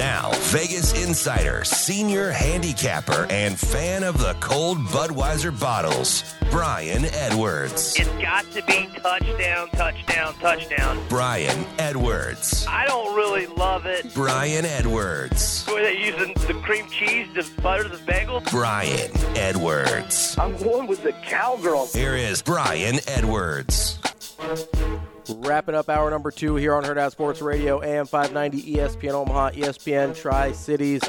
Now, Vegas insider, senior handicapper, and fan of the cold Budweiser bottles, Brian Edwards. It's got to be touchdown, touchdown, touchdown. Brian Edwards. I don't really love it. Brian Edwards. The way they're using the cream cheese to butter the bagel. Brian Edwards. I'm going with the cowgirl. Here is Brian Edwards. Wrapping up hour number two here on Hurrdat Sports Radio, AM 590, ESPN Omaha, ESPN Tri Cities.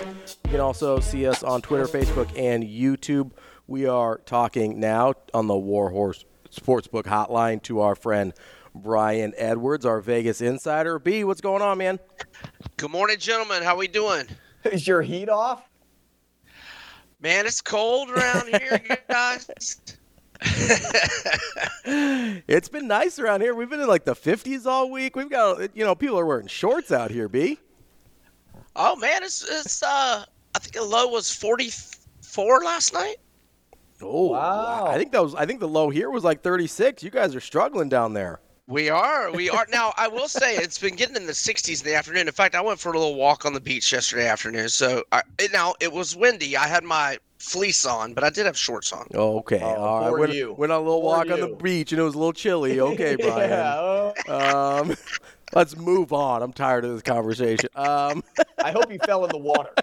You can also see us on Twitter, Facebook, and YouTube. We are talking now on the Warhorse Sportsbook Hotline to our friend Brian Edwards, our Vegas insider. B, what's going on, man? Good morning, gentlemen. How we doing? Is your heat off? Man, it's cold around here, guys. it's been nice around here. We've been in like the 50s all week. We've got, you know, people are wearing shorts out here, B. Oh man, it's it's uh I think the low was 44 last night. Oh, wow. I think that was I think the low here was like 36. You guys are struggling down there. We are. We are. now, I will say it's been getting in the 60s in the afternoon. In fact, I went for a little walk on the beach yesterday afternoon. So, I, now it was windy. I had my fleece on, but I did have shorts on. Okay. Oh, All right. Went, you. went on a little For walk on the beach and it was a little chilly. Okay, Brian. Yeah, oh, um, let's move on. I'm tired of this conversation. Um, I hope you fell in the water.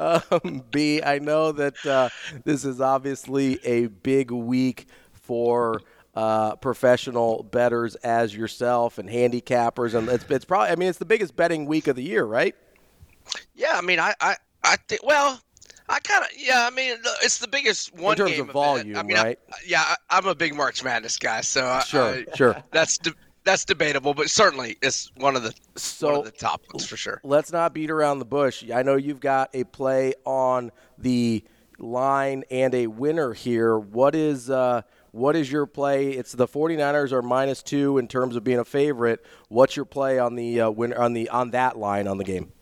um, B, I know that uh, this is obviously a big week for uh, professional bettors as yourself and handicappers, and it's, it's probably. I mean, it's the biggest betting week of the year, right? Yeah, I mean, I, I, I think. Well, I kind of. Yeah, I mean, it's the biggest one in terms game of volume, I mean, right? I, yeah, I, I'm a big March Madness guy, so I, Sure, I, sure. that's de- that's debatable, but certainly it's one of the So one of the top ones for sure. let's not beat around the bush. I know you've got a play on the line and a winner here. What is uh, what is your play? It's the 49ers are minus two in terms of being a favorite. What's your play on the uh, winner on the on that line on the game?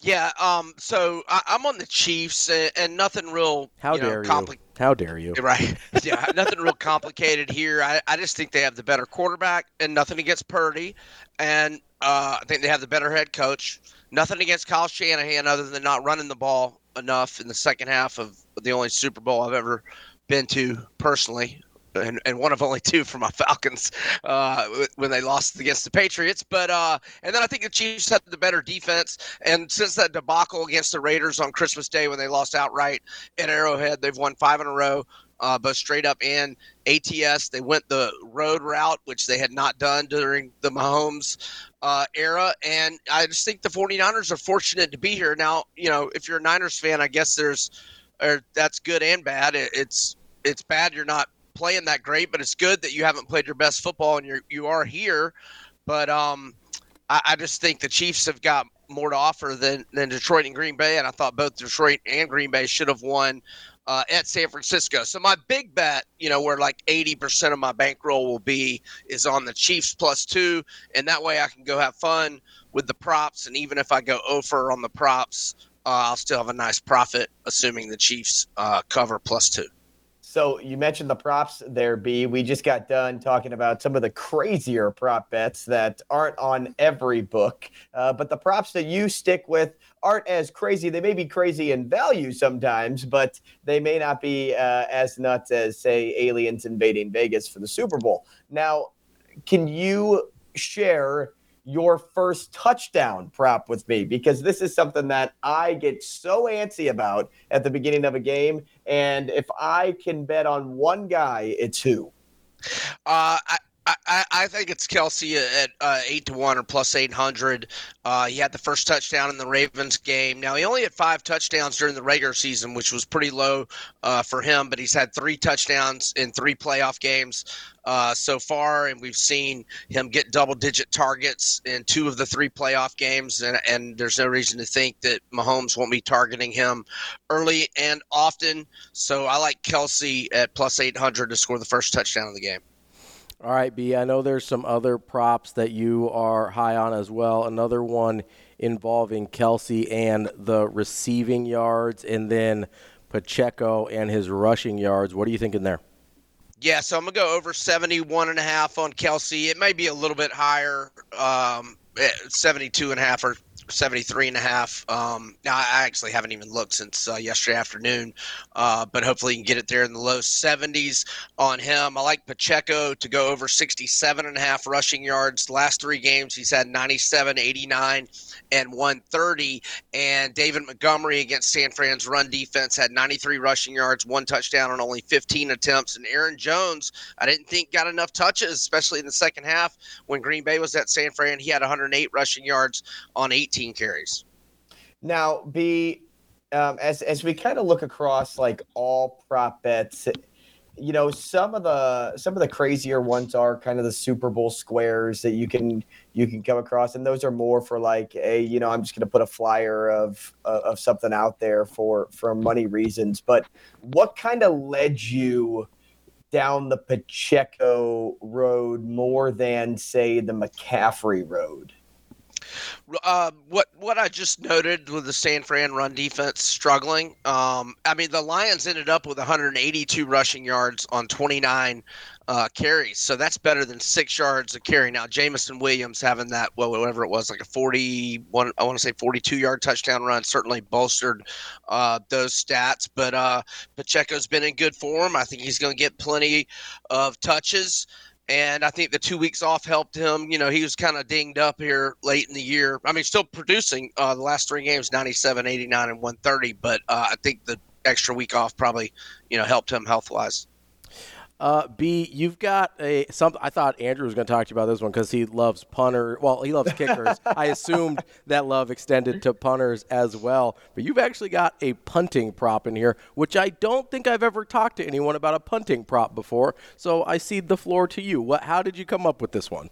Yeah, um, so I, I'm on the Chiefs, and, and nothing real. How you know, dare compli- you? How dare you? Right. Yeah, nothing real complicated here. I, I just think they have the better quarterback, and nothing against Purdy, and uh, I think they have the better head coach. Nothing against Kyle Shanahan, other than not running the ball enough in the second half of the only Super Bowl I've ever been to personally. And, and one of only two for my Falcons uh, when they lost against the Patriots. But uh, and then I think the Chiefs had the better defense. And since that debacle against the Raiders on Christmas Day when they lost outright at Arrowhead, they've won five in a row uh, both straight up and ATS. They went the road route, which they had not done during the Mahomes uh, era. And I just think the 49ers are fortunate to be here. Now, you know, if you're a Niners fan, I guess there's, or that's good and bad. It, it's, it's bad you're not playing that great, but it's good that you haven't played your best football and you're, you are here. But um, I, I just think the Chiefs have got more to offer than, than Detroit and Green Bay. And I thought both Detroit and Green Bay should have won uh, at San Francisco. So my big bet, you know, where like 80% of my bankroll will be is on the Chiefs plus two. And that way I can go have fun with the props. And even if I go over on the props, uh, I'll still have a nice profit, assuming the Chiefs uh, cover plus two. So you mentioned the props there, B. We just got done talking about some of the crazier prop bets that aren't on every book, uh, but the props that you stick with aren't as crazy. They may be crazy in value sometimes, but they may not be uh, as nuts as, say, aliens invading Vegas for the Super Bowl. Now, can you share your first touchdown prop with me because this is something that I get so antsy about at the beginning of a game. And if I can bet on one guy, it's who? Uh, I, I, I think it's Kelce at uh, eight to one or plus eight hundred. Uh, he had the first touchdown in the Ravens game. Now he only had five touchdowns during the regular season, which was pretty low uh, for him. But he's had three touchdowns in three playoff games uh, so far, and we've seen him get double-digit targets in two of the three playoff games. And, and there's no reason to think that Mahomes won't be targeting him early and often. So I like Kelce at plus eight hundred to score the first touchdown of the game. All right, B. I know there's some other props that you are high on as well. Another one involving Kelce and the receiving yards, and then Pacheco and his rushing yards. What are you thinking there? Yeah, so I'm gonna go over 71 and a half on Kelce. It may be a little bit higher, um, 72 and a half or 73 and a half. Um, now I actually haven't even looked since uh, yesterday afternoon, uh, but hopefully you can get it there in the low 70s on him. I like Pacheco to go over 67 and a half rushing yards. Last three games he's had 97, 89, and 130. And David Montgomery against San Fran's run defense had 93 rushing yards, one touchdown on only 15 attempts. And Aaron Jones, I didn't think got enough touches, especially in the second half when Green Bay was at San Fran. He had 108 rushing yards on 18 carries. Now, B, um, as as we kind of look across like all prop bets, you know some of the some of the crazier ones are kind of the Super Bowl squares that you can you can come across, and those are more for like a you know I'm just going to put a flyer of uh, of something out there for for money reasons. But what kind of led you? down the Pacheco road more than say the McCaffrey road? Uh, what what I just noted with the San Fran run defense struggling. Um, I mean, the Lions ended up with 182 rushing yards on 29 uh, carries, so that's better than six yards a carry. Now, Jameson Williams having that, well, whatever it was, like a 41, I want to say 42 yard touchdown run, certainly bolstered uh, those stats. But uh, Pacheco's been in good form. I think he's going to get plenty of touches. And I think the two weeks off helped him. You know, he was kind of dinged up here late in the year. I mean, still producing uh, the last three games 97, 89, and 130. But uh, I think the extra week off probably, you know, helped him health wise. Uh, B, you've got a some. I thought Andrew was going to talk to you about this one because he loves punter. Well, he loves kickers. I assumed that love extended to punters as well. But you've actually got a punting prop in here, which I don't think I've ever talked to anyone about a punting prop before. So I cede the floor to you. What? How did you come up with this one?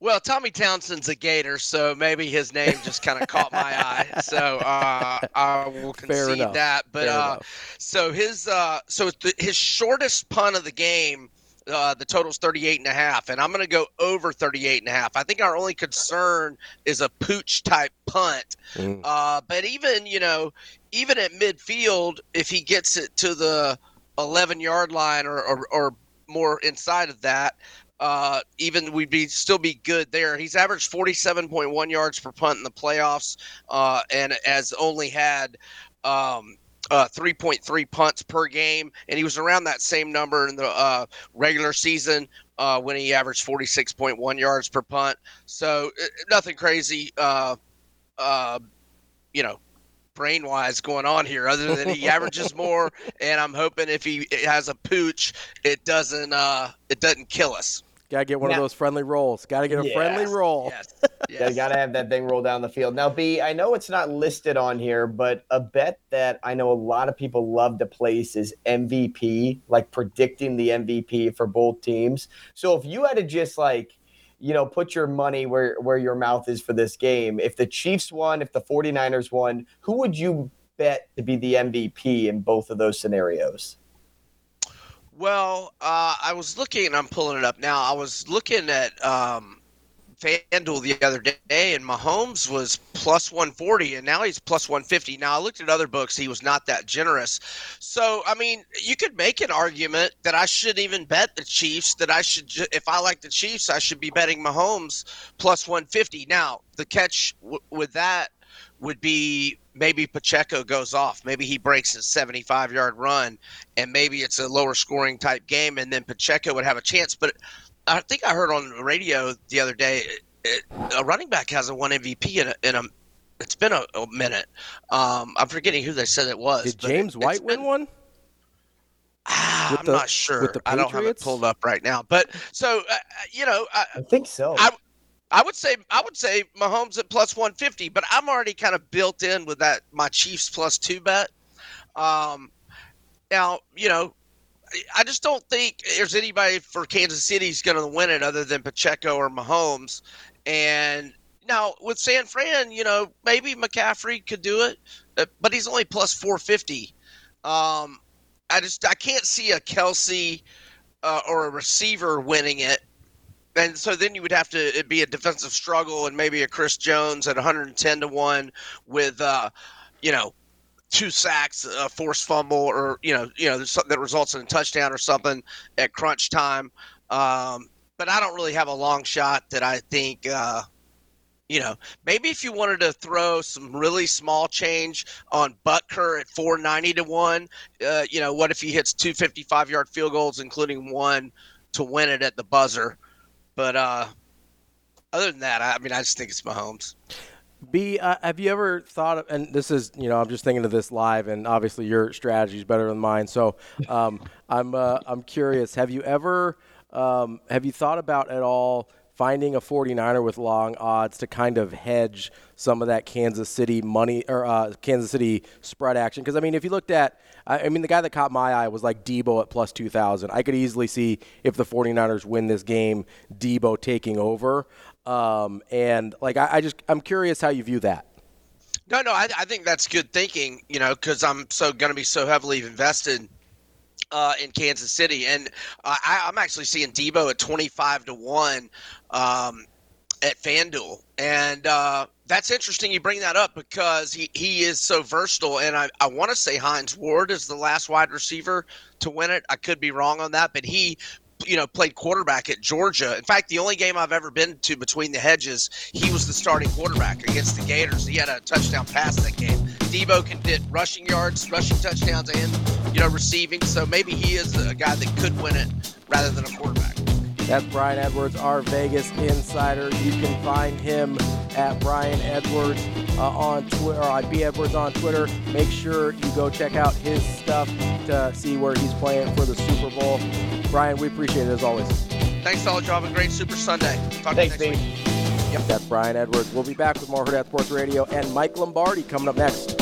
Well, Tommy Townsend's a Gator, so maybe his name just kind of caught my eye. So uh, I will concede that. But uh, so his uh, so the, his shortest punt of the game. Uh, the total's 38 and a half and i'm going to go over 38 and a half i think our only concern is a pooch type punt mm. uh, but even you know even at midfield if he gets it to the 11 yard line or, or, or more inside of that uh, even we'd be still be good there. He's averaged 47.1 yards per punt in the playoffs, uh, and has only had um, uh, 3.3 punts per game, and he was around that same number in the uh, regular season uh, when he averaged 46.1 yards per punt. So uh, nothing crazy, uh, uh, you know, brain wise going on here, other than he averages more, and I'm hoping if he has a pooch, it doesn't uh, it doesn't kill us. Got to get one now, of those friendly rolls. Got to get a yes, friendly roll. Yes. yes. Got to have that thing roll down the field. Now, B, I know it's not listed on here, but a bet that I know a lot of people love to place is MVP, like predicting the MVP for both teams. So if you had to just like, you know, put your money where, where your mouth is for this game, if the Chiefs won, if the 49ers won, who would you bet to be the MVP in both of those scenarios? Well, uh, I was looking, I'm pulling it up now. I was looking at um, FanDuel the other day, and Mahomes was plus 140, and now he's plus 150. Now, I looked at other books, he was not that generous. So, I mean, you could make an argument that I shouldn't even bet the Chiefs, that I should, if I like the Chiefs, I should be betting Mahomes plus 150. Now, the catch w- with that would be maybe Pacheco goes off. Maybe he breaks his 75 yard run, and maybe it's a lower scoring type game, and then Pacheco would have a chance. But I think I heard on the radio the other day it, a running back hasn't won MVP in a, in a it's been a, a minute. Um, I'm forgetting who they said it was. Did James White win one? Ah, I'm the- not sure. I don't have it pulled up right now. But so uh, you know, I, I think so. I I would say I would say Mahomes at plus 150, but I'm already kind of built in with that my Chiefs plus two bet. Um, now you know, I just don't think there's anybody for Kansas City's going to win it other than Pacheco or Mahomes. And now with San Fran, you know, maybe McCaffrey could do it, but he's only plus 450. Um, I just I can't see a Kelce uh, or a receiver winning it. And so then you would have to be a defensive struggle and maybe a Chris Jones at 110 to 1 with uh, you know, two sacks, a forced fumble, or you know, you know, something that results in a touchdown or something at crunch time. Um, but I don't really have a long shot that I think. Uh, you know, maybe if you wanted to throw some really small change on Butker at 490 to one, uh, you know, what if he hits two 55 yard field goals, including one to win it at the buzzer? But uh, other than that, I mean, I just think it's Mahomes. B, uh, have you ever thought of, and this is, you know, I'm just thinking of this live, and obviously your strategy is better than mine. So um, I'm, uh, I'm curious. Have you ever, um, have you thought about at all finding a 49er with long odds to kind of hedge some of that Kansas City money or uh, Kansas City spread action? Because I mean, if you looked at, I, mean, the guy that caught my eye was like Deebo at plus 2,000. I could easily see if the 49ers win this game, Deebo taking over. Um, and like, I, I just, I'm curious how you view that. No, no, I, I think that's good thinking, you know, because I'm so going to be so heavily invested uh, in Kansas City. And uh, I, I'm actually seeing Deebo at 25 to 1 um, at FanDuel. And uh, that's interesting you bring that up because he, he is so versatile. And I, I want to say Hines Ward is the last wide receiver to win it. I could be wrong on that, but he you know, played quarterback at Georgia. In fact, the only game I've ever been to between the hedges, he was the starting quarterback against the Gators. He had a touchdown pass that game. Deebo can get rushing yards, rushing touchdowns, and you know, receiving. So maybe he is a guy that could win it rather than a quarterback. That's Brian Edwards, our Vegas insider. You can find him at Brian Edwards uh, on Twitter, or at B Edwards on Twitter. Make sure you go check out his stuff to see where he's playing for the Super Bowl. Brian, we appreciate it as always. Thanks, fellas. Y'all have a great Super Sunday. Talk Thanks, to you next Steve. week. Yep, that's Brian Edwards. We'll be back with more Hurrdat Sports Radio and Mike Lombardi coming up next.